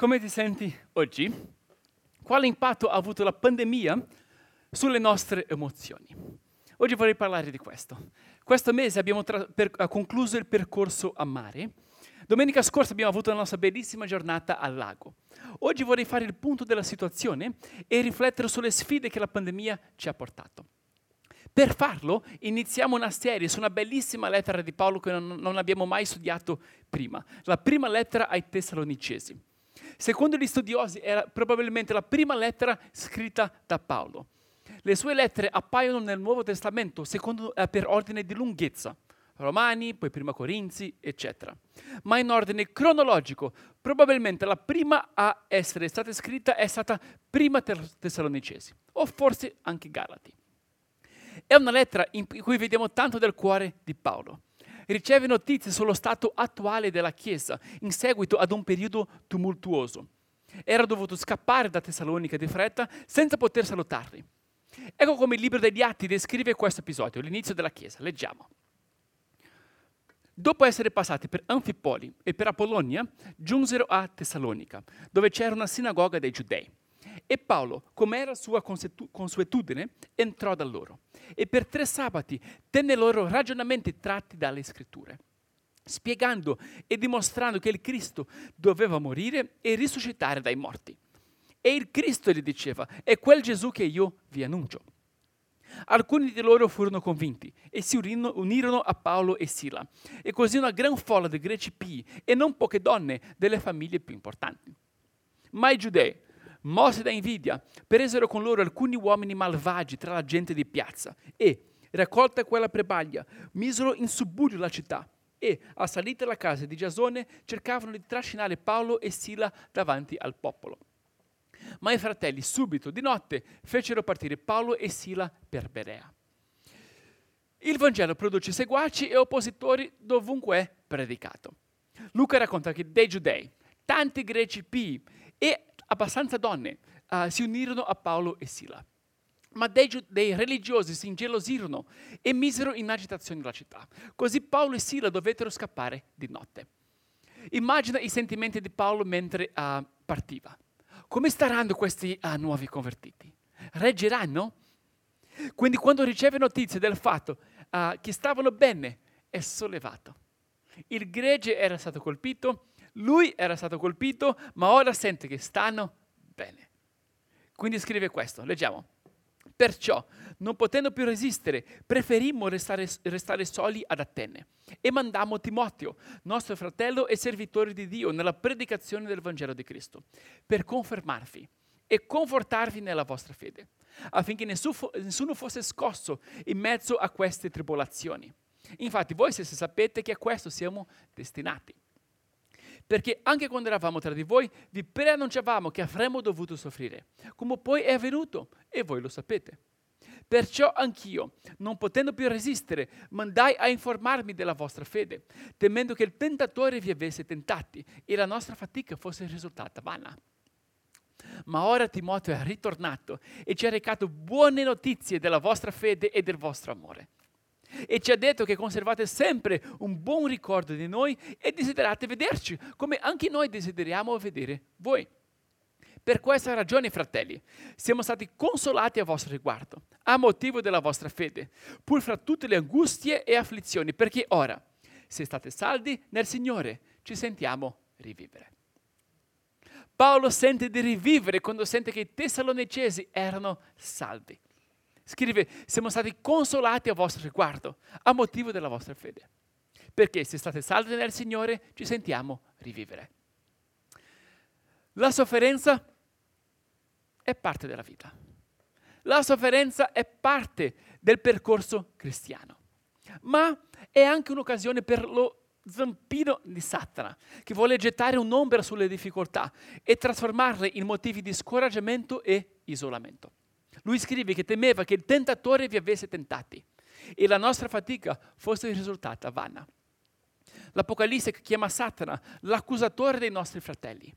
Come ti senti oggi? Quale impatto ha avuto la pandemia sulle nostre emozioni? Oggi vorrei parlare di questo. Questo mese abbiamo tra- per- concluso il percorso a mare. Domenica scorsa abbiamo avuto la nostra bellissima giornata al lago. Oggi vorrei fare il punto della situazione e riflettere sulle sfide che la pandemia ci ha portato. Per farlo iniziamo una serie su una bellissima lettera di Paolo che non, non abbiamo mai studiato prima, la prima lettera ai Tessalonicesi. Secondo gli studiosi era probabilmente la prima lettera scritta da Paolo. Le sue lettere appaiono nel Nuovo Testamento secondo, eh, per ordine di lunghezza. Romani, poi prima Corinzi, eccetera. Ma in ordine cronologico, probabilmente la prima a essere stata scritta è stata prima Tessalonicesi, o forse anche Galati. È una lettera in cui vediamo tanto del cuore di Paolo riceve notizie sullo stato attuale della Chiesa in seguito ad un periodo tumultuoso. Era dovuto scappare da Tessalonica di fretta senza poter salutarli. Ecco come il libro degli Atti descrive questo episodio, l'inizio della Chiesa. Leggiamo. Dopo essere passati per Anfipoli e per Apollonia, giunsero a Tessalonica, dove c'era una sinagoga dei giudei. E Paolo, come era sua consuetudine, entrò da loro e per tre sabati tenne loro ragionamenti tratti dalle scritture, spiegando e dimostrando che il Cristo doveva morire e risuscitare dai morti. E il Cristo gli diceva, è quel Gesù che io vi annuncio. Alcuni di loro furono convinti e si unirono a Paolo e Sila, e così una gran folla di greci pii e non poche donne delle famiglie più importanti. Ma i giudei, mossi da invidia, presero con loro alcuni uomini malvagi tra la gente di piazza e, raccolta quella prebaglia, misero in subbuglio la città e, assalita la casa di Giasone, cercavano di trascinare Paolo e Sila davanti al popolo. Ma i fratelli subito di notte fecero partire Paolo e Sila per Berea. Il Vangelo produce seguaci e oppositori dovunque è predicato. Luca racconta che dei giudei, tanti greci pii e abbastanza donne uh, si unirono a Paolo e Sila. Ma dei, dei, religiosi si ingelosirono e misero in agitazione la città. Così Paolo e Sila dovettero scappare di notte. Immagina i sentimenti di Paolo mentre uh, partiva. Come staranno questi uh, nuovi convertiti? Reggeranno? Quindi quando riceve notizie del fatto che stavano bene, è sollevato. Il gregge era stato colpito lui era stato colpito, ma ora sente che stanno bene. Quindi scrive questo, leggiamo. Perciò, non potendo più resistere, preferimmo restare, restare soli ad Atene e mandammo Timoteo, nostro fratello e servitore di Dio, nella predicazione del Vangelo di Cristo, per confermarvi e confortarvi nella vostra fede, affinché nessuno fosse scosso in mezzo a queste tribolazioni. Infatti voi stessi sapete che a questo siamo destinati perché anche quando eravamo tra di voi vi preannunciavamo che avremmo dovuto soffrire, come poi è avvenuto e voi lo sapete. Perciò anch'io, non potendo più resistere, mandai a informarmi della vostra fede, temendo che il tentatore vi avesse tentati e la nostra fatica fosse risultata vana. Ma ora Timoteo è ritornato e ci ha recato buone notizie della vostra fede e del vostro amore e ci ha detto che conservate sempre un buon ricordo di noi e desiderate vederci, come anche noi desideriamo vedere voi. Per questa ragione, fratelli, siamo stati consolati a vostro riguardo, a motivo della vostra fede, pur fra tutte le angustie e afflizioni, perché ora, se state saldi nel Signore, ci sentiamo rivivere. Paolo sente di rivivere quando sente che i tessalonicesi erano saldi. Scrive, siamo stati consolati a vostro riguardo, a motivo della vostra fede. Perché se state saldi nel Signore, ci sentiamo rivivere. La sofferenza è parte della vita. La sofferenza è parte del percorso cristiano. Ma è anche un'occasione per lo zampino di Satana, che vuole gettare un'ombra sulle difficoltà e trasformarle in motivi di scoraggiamento e isolamento. Lui scrive che temeva che il tentatore vi avesse tentati e la nostra fatica fosse risultata vana. L'Apocalisse chiama Satana l'accusatore dei nostri fratelli.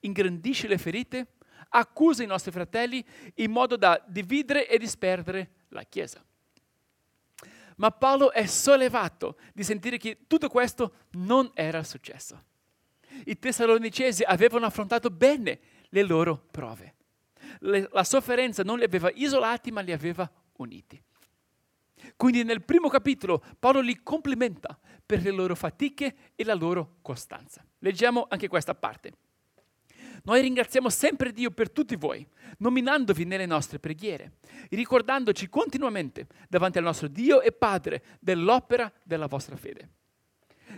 Ingrandisce le ferite, accusa i nostri fratelli in modo da dividere e disperdere la Chiesa. Ma Paolo è sollevato di sentire che tutto questo non era successo. I tessalonicesi avevano affrontato bene le loro prove. La sofferenza non li aveva isolati, ma li aveva uniti. Quindi nel primo capitolo Paolo li complimenta per le loro fatiche e la loro costanza. Leggiamo anche questa parte. Noi ringraziamo sempre Dio per tutti voi, nominandovi nelle nostre preghiere, ricordandoci continuamente davanti al nostro Dio e Padre dell'opera della vostra fede,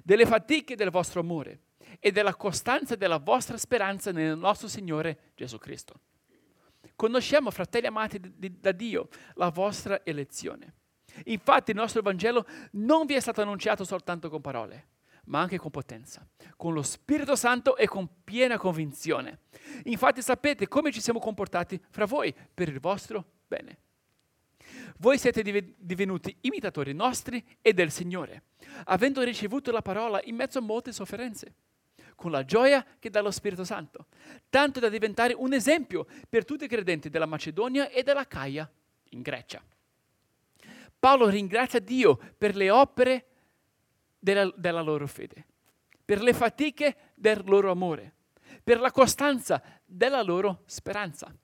delle fatiche del vostro amore e della costanza della vostra speranza nel nostro Signore Gesù Cristo. Conosciamo, fratelli amati da Dio, la vostra elezione. Infatti il nostro Vangelo non vi è stato annunciato soltanto con parole, ma anche con potenza, con lo Spirito Santo e con piena convinzione. Infatti sapete come ci siamo comportati fra voi per il vostro bene. Voi siete divenuti imitatori nostri e del Signore, avendo ricevuto la parola in mezzo a molte sofferenze, con la gioia che dà lo Spirito Santo, tanto da diventare un esempio per tutti i credenti della Macedonia e della Caia in Grecia. Paolo ringrazia Dio per le opere della, della loro fede, per le fatiche del loro amore, per la costanza della loro speranza.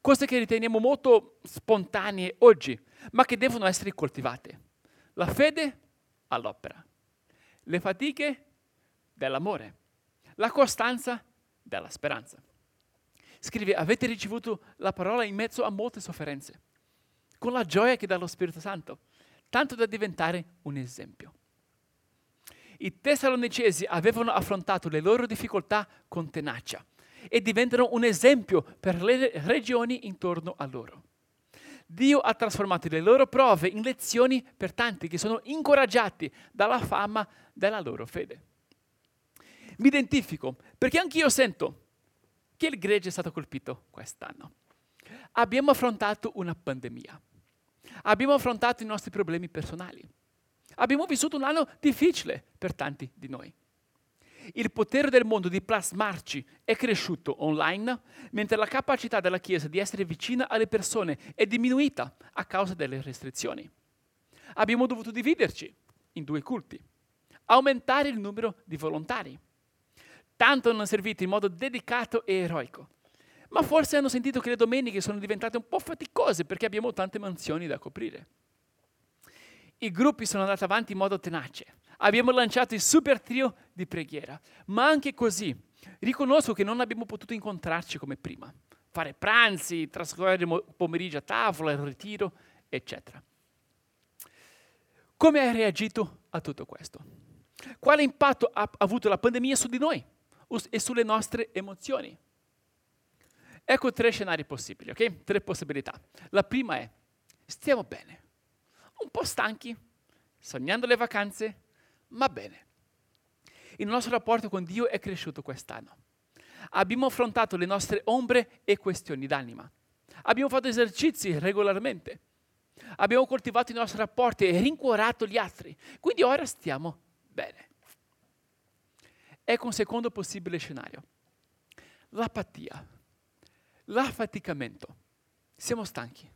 Cose che riteniamo molto spontanee oggi, ma che devono essere coltivate. La fede all'opera, le fatiche dell'amore, la costanza della speranza. Scrive, avete ricevuto la parola in mezzo a molte sofferenze, con la gioia che dà lo Spirito Santo, tanto da diventare un esempio. I tessalonicesi avevano affrontato le loro difficoltà con tenacia e diventano un esempio per le regioni intorno a loro. Dio ha trasformato le loro prove in lezioni per tanti che sono incoraggiati dalla fama della loro fede. Mi identifico perché anch'io sento che il gregge è stato colpito quest'anno. Abbiamo affrontato una pandemia. Abbiamo affrontato i nostri problemi personali Abbiamo vissuto un anno difficile per tanti di noi. Il potere del mondo di plasmarci è cresciuto online, mentre la capacità della Chiesa di essere vicina alle persone è diminuita a causa delle restrizioni. Abbiamo dovuto dividerci in due culti, aumentare il numero di volontari. Tanto hanno servito in modo dedicato e eroico, ma forse hanno sentito che le domeniche sono diventate un po' faticose perché abbiamo tante mansioni da coprire i gruppi sono andati avanti in modo tenace. Abbiamo lanciato il super trio di preghiera, ma anche così riconosco che non abbiamo potuto incontrarci come prima, fare pranzi, trascorrere il pomeriggio a tavola, il ritiro, eccetera. Come hai reagito a tutto questo? Quale impatto ha avuto la pandemia su di noi e sulle nostre emozioni? Ecco tre scenari possibili, ok? Tre possibilità. La prima è, stiamo bene un po' stanchi, sognando le vacanze, ma bene. Il nostro rapporto con Dio è cresciuto quest'anno. Abbiamo affrontato le nostre ombre e questioni d'anima. Abbiamo fatto esercizi regolarmente. Abbiamo coltivato i nostri rapporti e rincuorato gli altri. Quindi ora stiamo bene. Ecco un secondo possibile scenario. L'apatia, l'affaticamento. Siamo stanchi,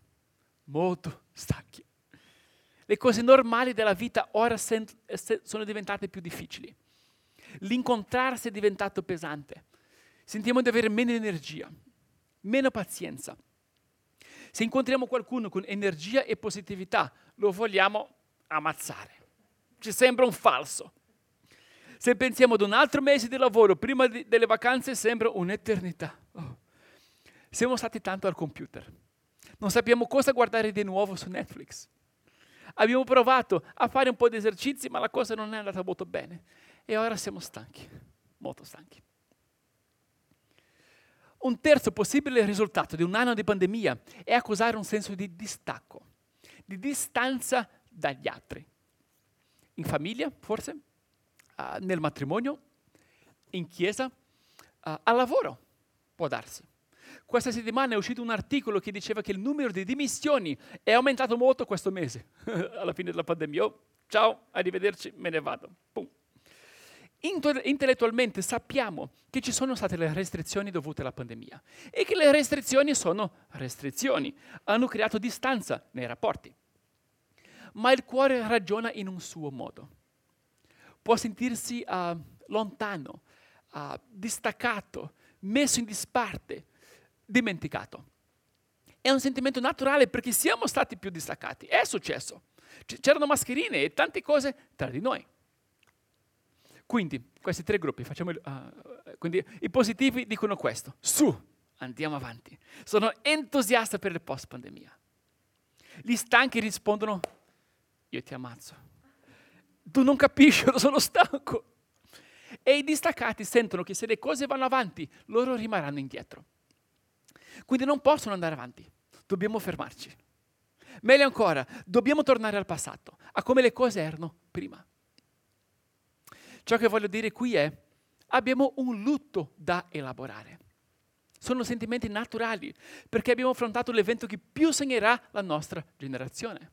molto stanchi. Le cose normali della vita ora sono diventate più difficili. L'incontrarsi è diventato pesante. Sentiamo di avere meno energia, meno pazienza. Se incontriamo qualcuno con energia e positività, lo vogliamo ammazzare. Ci sembra un falso. Se pensiamo ad un altro mese di lavoro prima di, delle vacanze, sembra un'eternità. Oh. Siamo stati tanto al computer. Non sappiamo cosa guardare di nuovo su Netflix. Abbiamo provato a fare un po' di esercizi, ma la cosa non è andata molto bene. E ora siamo stanchi, molto stanchi. Un terzo possibile risultato di un anno di pandemia è accusare un senso di distacco, di distanza dagli altri. In famiglia, forse, uh, nel matrimonio, in chiesa, uh, al lavoro, può darsi. Questa settimana è uscito un articolo che diceva che il numero di dimissioni è aumentato molto questo mese, alla fine della pandemia. Oh, ciao, arrivederci, me ne vado. Pum. Intellettualmente sappiamo che ci sono state le restrizioni dovute alla pandemia e che le restrizioni sono restrizioni, hanno creato distanza nei rapporti. Ma il cuore ragiona in un suo modo. Può sentirsi uh, lontano, uh, distaccato, messo in disparte, dimenticato. È un sentimento naturale perché siamo stati più distaccati. È successo. C'erano mascherine e tante cose tra di noi. Quindi, questi tre gruppi, facciamo, uh, quindi, i positivi dicono questo, su, andiamo avanti. Sono entusiasta per il post pandemia. Gli stanchi rispondono, io ti ammazzo. Tu non capisci, sono stanco. E i distaccati sentono che se le cose vanno avanti, loro rimarranno indietro. Quindi non possono andare avanti, dobbiamo fermarci. Meglio ancora, dobbiamo tornare al passato, a come le cose erano prima. Ciò che voglio dire qui è, abbiamo un lutto da elaborare. Sono sentimenti naturali, perché abbiamo affrontato l'evento che più segnerà la nostra generazione.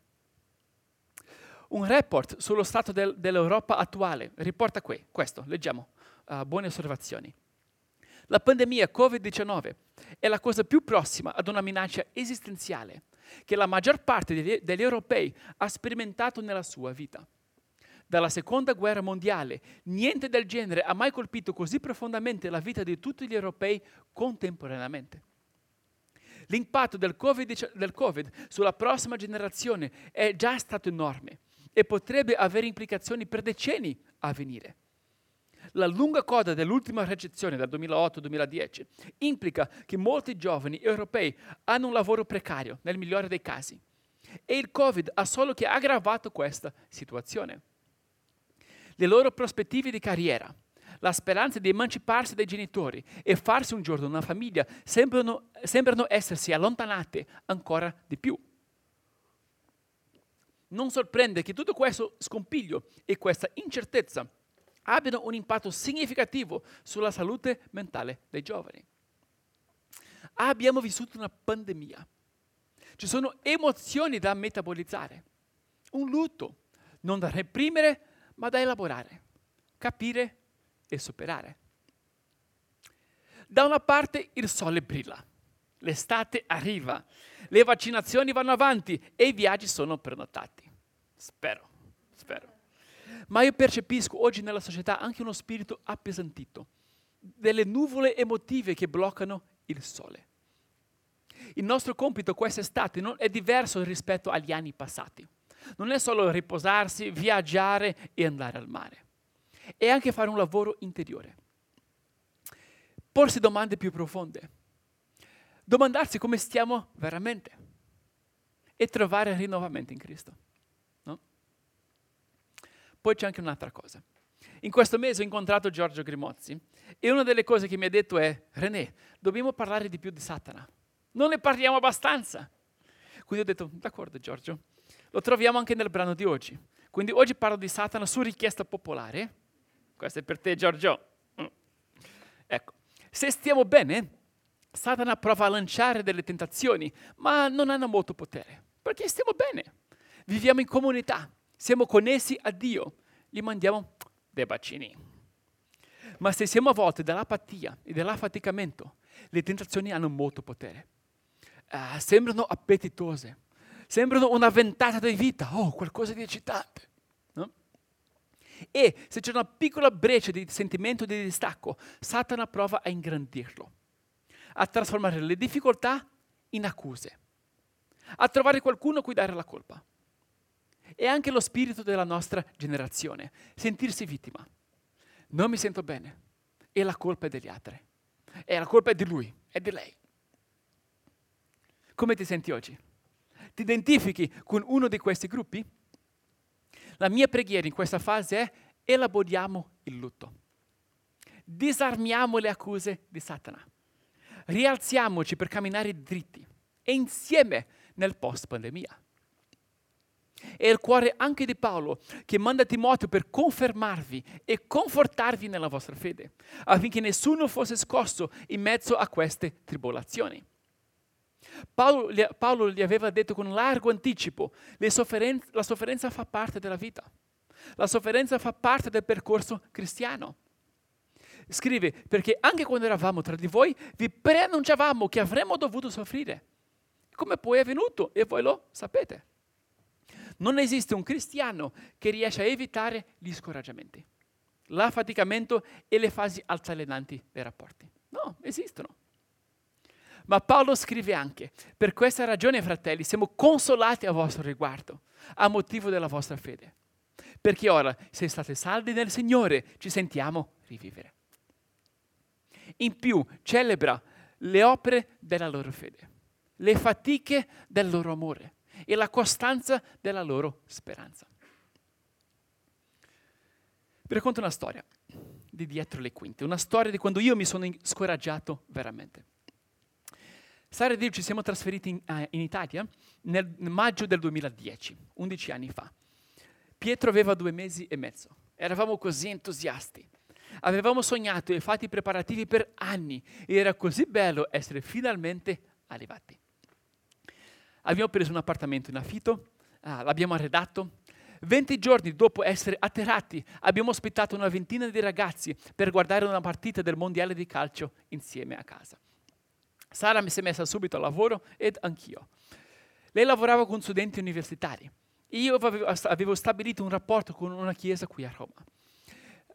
Un report sullo stato del, dell'Europa attuale riporta qui, questo, leggiamo, uh, buone osservazioni. La pandemia Covid-19 è la cosa più prossima ad una minaccia esistenziale che la maggior parte degli, degli europei ha sperimentato nella sua vita. Dalla seconda guerra mondiale, niente del genere ha mai colpito così profondamente la vita di tutti gli europei contemporaneamente. L'impatto del COVID, del COVID sulla prossima generazione è già stato enorme e potrebbe avere implicazioni per decenni a venire. La lunga coda dell'ultima recessione del 2008-2010 implica che molti giovani europei hanno un lavoro precario, nel migliore dei casi. E il Covid ha solo che aggravato questa situazione. Le loro prospettive di carriera, la speranza di emanciparsi dai genitori e farsi un giorno una famiglia sembrano, sembrano essersi allontanate ancora di più. Non sorprende che tutto questo scompiglio e questa incertezza abbiano un impatto significativo sulla salute mentale dei giovani. Abbiamo vissuto una pandemia. Ci sono emozioni da metabolizzare, un lutto, non da reprimere, ma da elaborare, capire e superare. Da una parte il sole brilla, l'estate arriva, le vaccinazioni vanno avanti e i viaggi sono prenotati. Spero, spero. Ma io percepisco oggi nella società anche uno spirito appesantito, delle nuvole emotive che bloccano il sole. Il nostro compito quest'estate è diverso rispetto agli anni passati. Non è solo riposarsi, viaggiare e andare al mare. È anche fare un lavoro interiore. Porsi domande più profonde. Domandarsi come stiamo veramente. E trovare rinnovamento in Cristo. Poi c'è anche un'altra cosa. In questo mese ho incontrato Giorgio Grimozzi e una delle cose che mi ha detto è, René, dobbiamo parlare di più di Satana. Non ne parliamo abbastanza. Quindi ho detto, d'accordo Giorgio, lo troviamo anche nel brano di oggi. Quindi oggi parlo di Satana su richiesta popolare. Questo è per te Giorgio. Mm. Ecco, se stiamo bene, Satana prova a lanciare delle tentazioni, ma non hanno molto potere, perché stiamo bene. Viviamo in comunità, siamo connessi a Dio, gli mandiamo dei bacini. Ma se siamo avvolti dall'apatia e dall'affaticamento, le tentazioni hanno molto potere. Uh, sembrano appetitose, sembrano una ventata di vita, oh, qualcosa di eccitante. No? E se c'è una piccola breccia di sentimento di distacco, Satana prova a ingrandirlo, a trasformare le difficoltà in accuse, a trovare qualcuno a cui dare la colpa è anche lo spirito della nostra generazione, sentirsi vittima. Non mi sento bene, e la colpa è degli altri, e la colpa è di lui, è di lei. Come ti senti oggi? Ti identifichi con uno di questi gruppi? La mia preghiera in questa fase è elaboriamo il lutto. Disarmiamo le accuse di Satana. Rialziamoci per camminare dritti e insieme nel post pandemia. È il cuore anche di Paolo che manda Timoteo per confermarvi e confortarvi nella vostra fede, affinché nessuno fosse scosso in mezzo a queste tribolazioni. Paolo, Paolo gli aveva detto con largo anticipo, sofferenze, la sofferenza fa parte della vita, la sofferenza fa parte del percorso cristiano. Scrive, perché anche quando eravamo tra di voi vi preannunciavamo che avremmo dovuto soffrire, come poi è avvenuto e voi lo sapete. Non esiste un cristiano che riesce a evitare gli scoraggiamenti. l'affaticamento e le fasi altalenanti dei rapporti. No, esistono. Ma Paolo scrive anche, per questa ragione, fratelli, siamo consolati a vostro riguardo, a motivo della vostra fede. Perché ora, se state saldi nel Signore, ci sentiamo rivivere. In più, celebra le opere della loro fede, le fatiche del loro amore e la costanza della loro speranza. Vi racconto una storia di dietro le quinte, una storia di quando io mi sono scoraggiato veramente. Sara e Dio ci siamo trasferiti in, uh, in Italia nel maggio del 2010, 11 anni fa. Pietro aveva due mesi e mezzo. Eravamo così entusiasti. Avevamo sognato e fatto i preparativi per anni e era così bello essere finalmente arrivati. Abbiamo preso un appartamento in affitto, uh, l'abbiamo arredato. 20 giorni dopo essere atterrati abbiamo ospitato una ventina di ragazzi per guardare una partita del mondiale di calcio insieme a casa. Sara mi si è messa subito al lavoro ed anch'io. Lei lavorava con studenti universitari. Io avevo stabilito un rapporto con una chiesa qui a Roma.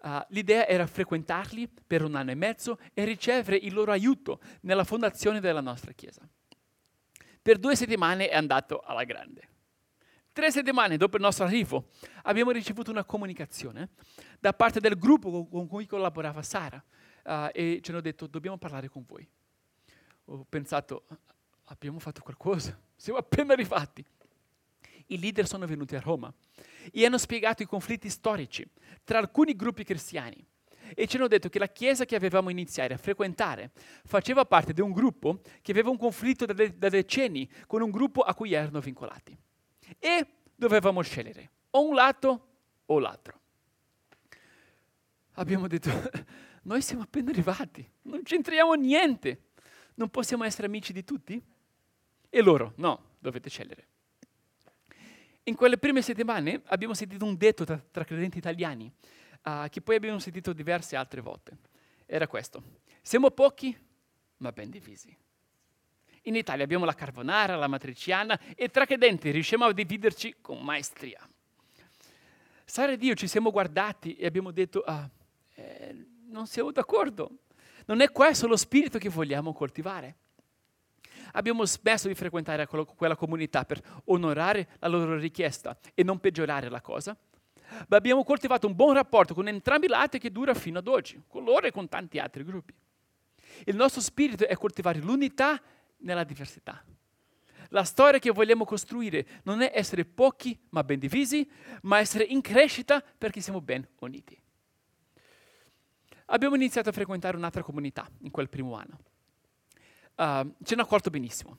Uh, l'idea era frequentarli per un anno e mezzo e ricevere il loro aiuto nella fondazione della nostra chiesa. Per due settimane è andato alla grande. Tre settimane dopo il nostro arrivo abbiamo ricevuto una comunicazione da parte del gruppo con cui collaborava Sara uh, e ci hanno detto dobbiamo parlare con voi ho pensato, abbiamo fatto qualcosa, siamo appena arrivati. I leader sono venuti a Roma e hanno spiegato i conflitti storici tra alcuni gruppi cristiani e ci hanno detto che la chiesa che avevamo iniziato a frequentare faceva parte di un gruppo che aveva un conflitto da, de- da decenni con un gruppo a cui erano vincolati. E dovevamo scegliere o un lato o l'altro. Abbiamo detto, noi siamo appena arrivati, non c'entriamo niente non possiamo essere amici di tutti? E loro, no, dovete scegliere. In quelle prime settimane abbiamo sentito un detto tra, tra credenti italiani, uh, che poi abbiamo sentito diverse altre volte. Era questo, siamo pochi, ma ben divisi. In Italia abbiamo la carbonara, la matriciana e tra credenti riusciamo a dividerci con maestria. Sara ed io ci siamo guardati e abbiamo detto, ah, eh, non siamo d'accordo. Non è questo lo spirito che vogliamo coltivare. Abbiamo smesso di frequentare quella comunità per onorare la loro richiesta e non peggiorare la cosa, ma abbiamo coltivato un buon rapporto con entrambi i lati che dura fino ad oggi, con loro e con tanti altri gruppi. Il nostro spirito è coltivare l'unità nella diversità. La storia che vogliamo costruire non è essere pochi ma ben divisi, ma essere in crescita perché siamo ben uniti abbiamo iniziato a frequentare un'altra comunità in quel primo anno. Uh, ce ne accorto benissimo.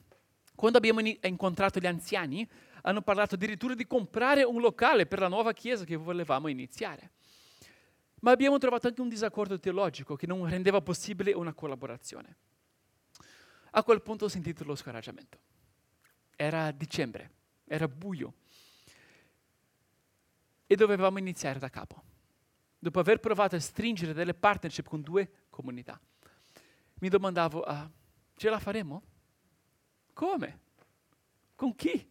Quando abbiamo in- incontrato gli anziani, hanno parlato addirittura di comprare un locale per la nuova chiesa che volevamo iniziare. Ma abbiamo trovato anche un disaccordo teologico che non rendeva possibile una collaborazione. A quel punto ho sentito lo scoraggiamento. Era dicembre, era buio e dovevamo iniziare da capo dopo aver provato a stringere delle partnership con due comunità, mi domandavo, ah, ce la faremo? Come? Con chi?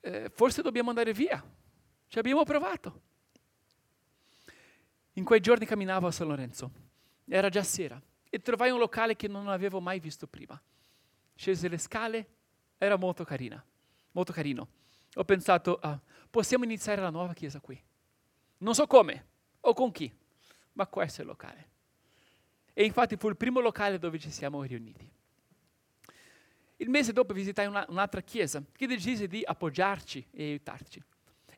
Eh, forse dobbiamo andare via. Ci abbiamo provato. In quei giorni camminavo a San Lorenzo. Era già sera e trovai un locale che non avevo mai visto prima. Scese le scale, era molto carina, molto carino. Ho pensato, ah, possiamo iniziare la nuova chiesa qui. Non so come o con chi, ma questo è il locale. E infatti fu il primo locale dove ci siamo riuniti. Il mese dopo visitai una, un'altra chiesa che decise di appoggiarci e aiutarci.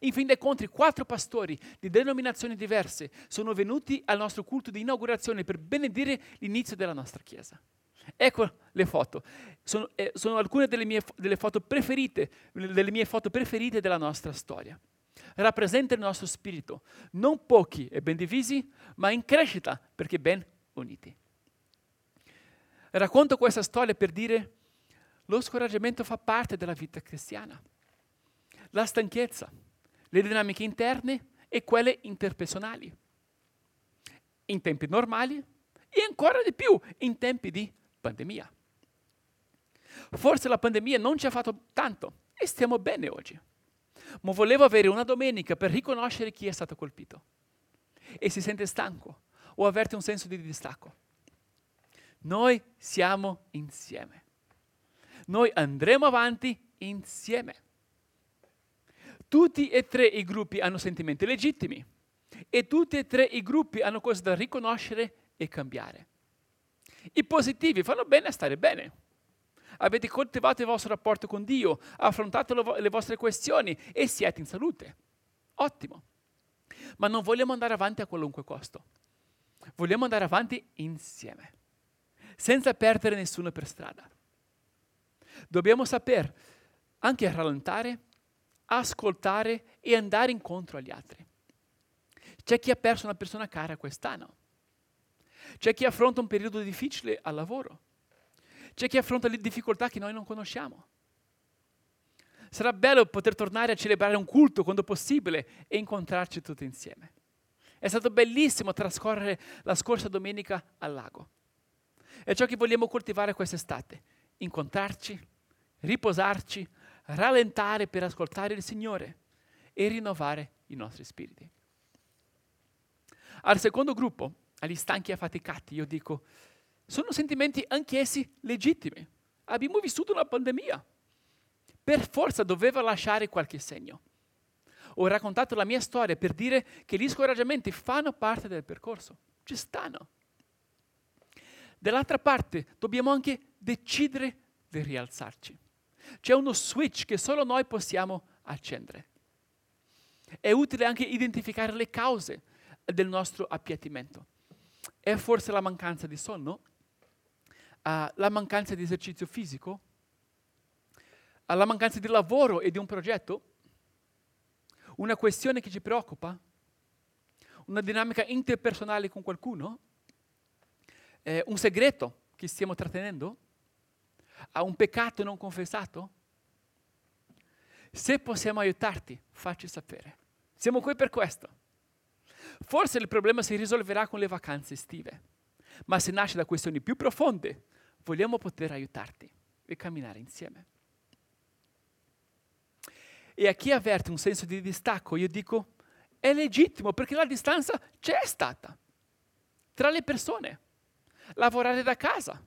In fin dei conti, quattro pastori di denominazioni diverse sono venuti al nostro culto di inaugurazione per benedire l'inizio della nostra chiesa. Ecco le foto, sono, eh, sono alcune delle mie, delle, foto preferite, delle mie foto preferite della nostra storia rappresenta il nostro spirito, non pochi e ben divisi, ma in crescita perché ben uniti. Racconto questa storia per dire lo scoraggiamento fa parte della vita cristiana. La stanchezza, le dinamiche interne e quelle interpersonali. In tempi normali e ancora di più in tempi di pandemia. Forse la pandemia non ci ha fatto tanto e stiamo bene oggi ma volevo avere una domenica per riconoscere chi è stato colpito. e si sente stanco o avverte un senso di distacco. Noi siamo insieme. Noi andremo avanti insieme. Tutti e tre i gruppi hanno sentimenti legittimi e tutti e tre i gruppi hanno cose da riconoscere e cambiare. I positivi fanno bene a stare bene. Avete coltivato il vostro rapporto con Dio, affrontato le vostre questioni e siete in salute. Ottimo. Ma non vogliamo andare avanti a qualunque costo. Vogliamo andare avanti insieme, senza perdere nessuno per strada. Dobbiamo saper anche rallentare, ascoltare e andare incontro agli altri. C'è chi ha perso una persona cara quest'anno. C'è chi affronta un periodo difficile al lavoro. C'è chi affronta le difficoltà che noi non conosciamo. Sarà bello poter tornare a celebrare un culto quando possibile e incontrarci tutti insieme. È stato bellissimo trascorrere la scorsa domenica al lago. È ciò che vogliamo coltivare quest'estate. Incontrarci, riposarci, rallentare per ascoltare il Signore e rinnovare i nostri spiriti. Al secondo gruppo, agli stanchi e affaticati, io dico, sono sentimenti anch'essi legittimi. Abbiamo vissuto una pandemia. Per forza doveva lasciare qualche segno. Ho raccontato la mia storia per dire che gli scoraggiamenti fanno parte del percorso, ci stanno. Dall'altra parte dobbiamo anche decidere di rialzarci. C'è uno switch che solo noi possiamo accendere. È utile anche identificare le cause del nostro appiattimento. È forse la mancanza di sonno? Uh, la mancanza di esercizio fisico? Uh, la mancanza di lavoro e di un progetto? Una questione che ci preoccupa? Una dinamica interpersonale con qualcuno? Eh, un segreto che stiamo trattenendo? A un peccato non confessato? Se possiamo aiutarti, facci sapere. Siamo qui per questo. Forse il problema si risolverà con le vacanze estive, ma se nasce da questioni più profonde, vogliamo poter aiutarti e camminare insieme. E a chi avverte un senso di distacco, io dico, è legittimo perché la distanza c'è stata tra le persone. Lavorare da casa,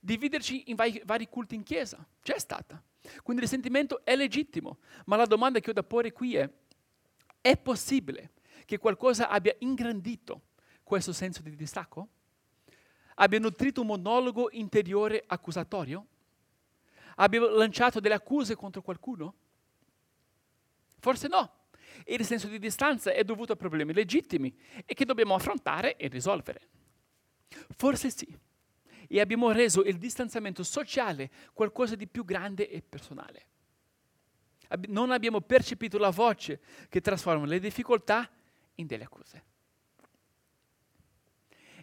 dividerci in vari, vari culti in chiesa, c'è stata. Quindi il sentimento è legittimo, ma la domanda che ho da porre qui è, è possibile che qualcosa abbia ingrandito questo senso di distacco? Abbia nutrito un monologo interiore accusatorio? Abbia lanciato delle accuse contro qualcuno? Forse no. Il senso di distanza è dovuto a problemi legittimi e che dobbiamo affrontare e risolvere. Forse sì. E abbiamo reso il distanziamento sociale qualcosa di più grande e personale. Non abbiamo percepito la voce che trasforma le difficoltà in delle accuse.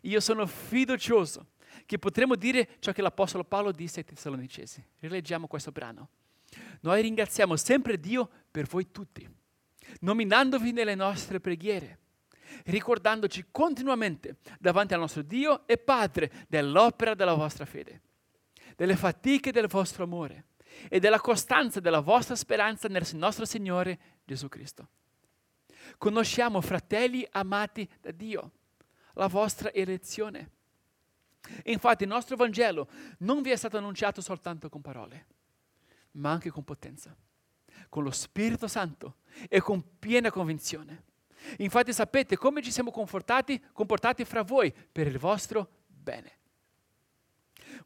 Io sono fiducioso che potremo dire ciò che l'Apostolo Paolo disse ai Tessalonicesi. Rileggiamo questo brano. Noi ringraziamo sempre Dio per voi tutti, nominandovi nelle nostre preghiere, ricordandoci continuamente davanti al nostro Dio e Padre dell'opera della vostra fede, delle fatiche del vostro amore e della costanza della vostra speranza nel nostro Signore Gesù Cristo conosciamo, fratelli amati da Dio, la vostra elezione. Infatti il nostro Vangelo non vi è stato annunciato soltanto con parole, ma anche con potenza, con lo Spirito Santo e con piena convinzione. Infatti sapete come ci siamo comportati, fra voi per il vostro bene.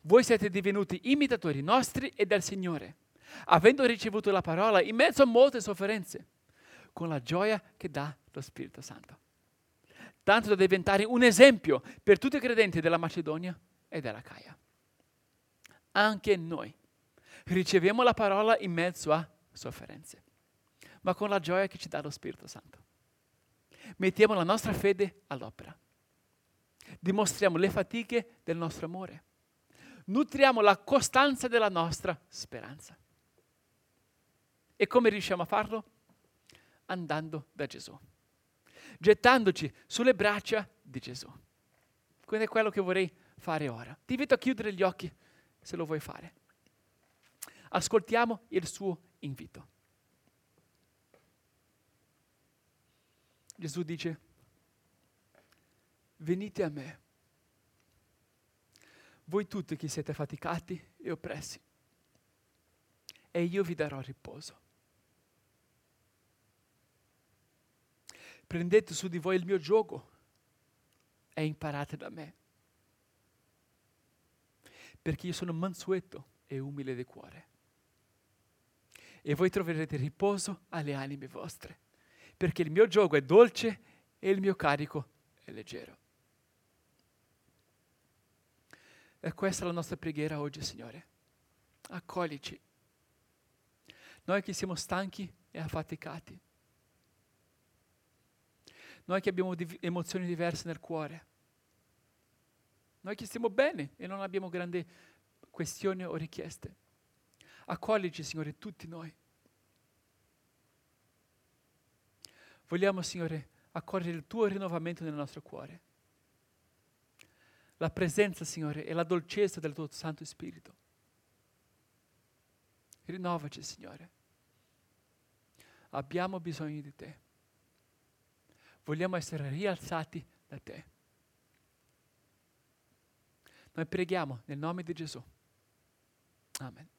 Voi siete divenuti imitatori nostri e del Signore, avendo ricevuto la parola in mezzo a molte sofferenze con la gioia che dà lo Spirito Santo. Tanto da diventare un esempio per tutti i credenti della Macedonia e della Caia. Anche noi riceviamo la parola in mezzo a sofferenze, ma con la gioia che ci dà lo Spirito Santo. Mettiamo la nostra fede all'opera. Dimostriamo le fatiche del nostro amore. Nutriamo la costanza della nostra speranza. E come riusciamo a farlo? andando da Gesù, gettandoci sulle braccia di Gesù. Quindi è quello che vorrei fare ora. Ti invito a chiudere gli occhi se lo vuoi fare. Ascoltiamo il suo invito. Gesù dice, venite a me, voi tutti che siete faticati e oppressi, e io vi darò riposo. Prendete su di voi il mio gioco e imparate da me, perché io sono mansueto e umile di cuore. E voi troverete riposo alle anime vostre, perché il mio gioco è dolce e il mio carico è leggero. E questa è la nostra preghiera oggi, Signore. Accoglici. Noi che siamo stanchi e affaticati. Noi che abbiamo div- emozioni diverse nel cuore. Noi che stiamo bene e non abbiamo grandi questioni o richieste. Accoglici, Signore, tutti noi. Vogliamo, Signore, accogliere il tuo rinnovamento nel nostro cuore. La presenza, Signore, e la dolcezza del tuo Santo Spirito. Rinnovaci, Signore. Abbiamo bisogno di te. Vogliamo essere rialzati da te. Noi preghiamo nel nome di Gesù. Amen.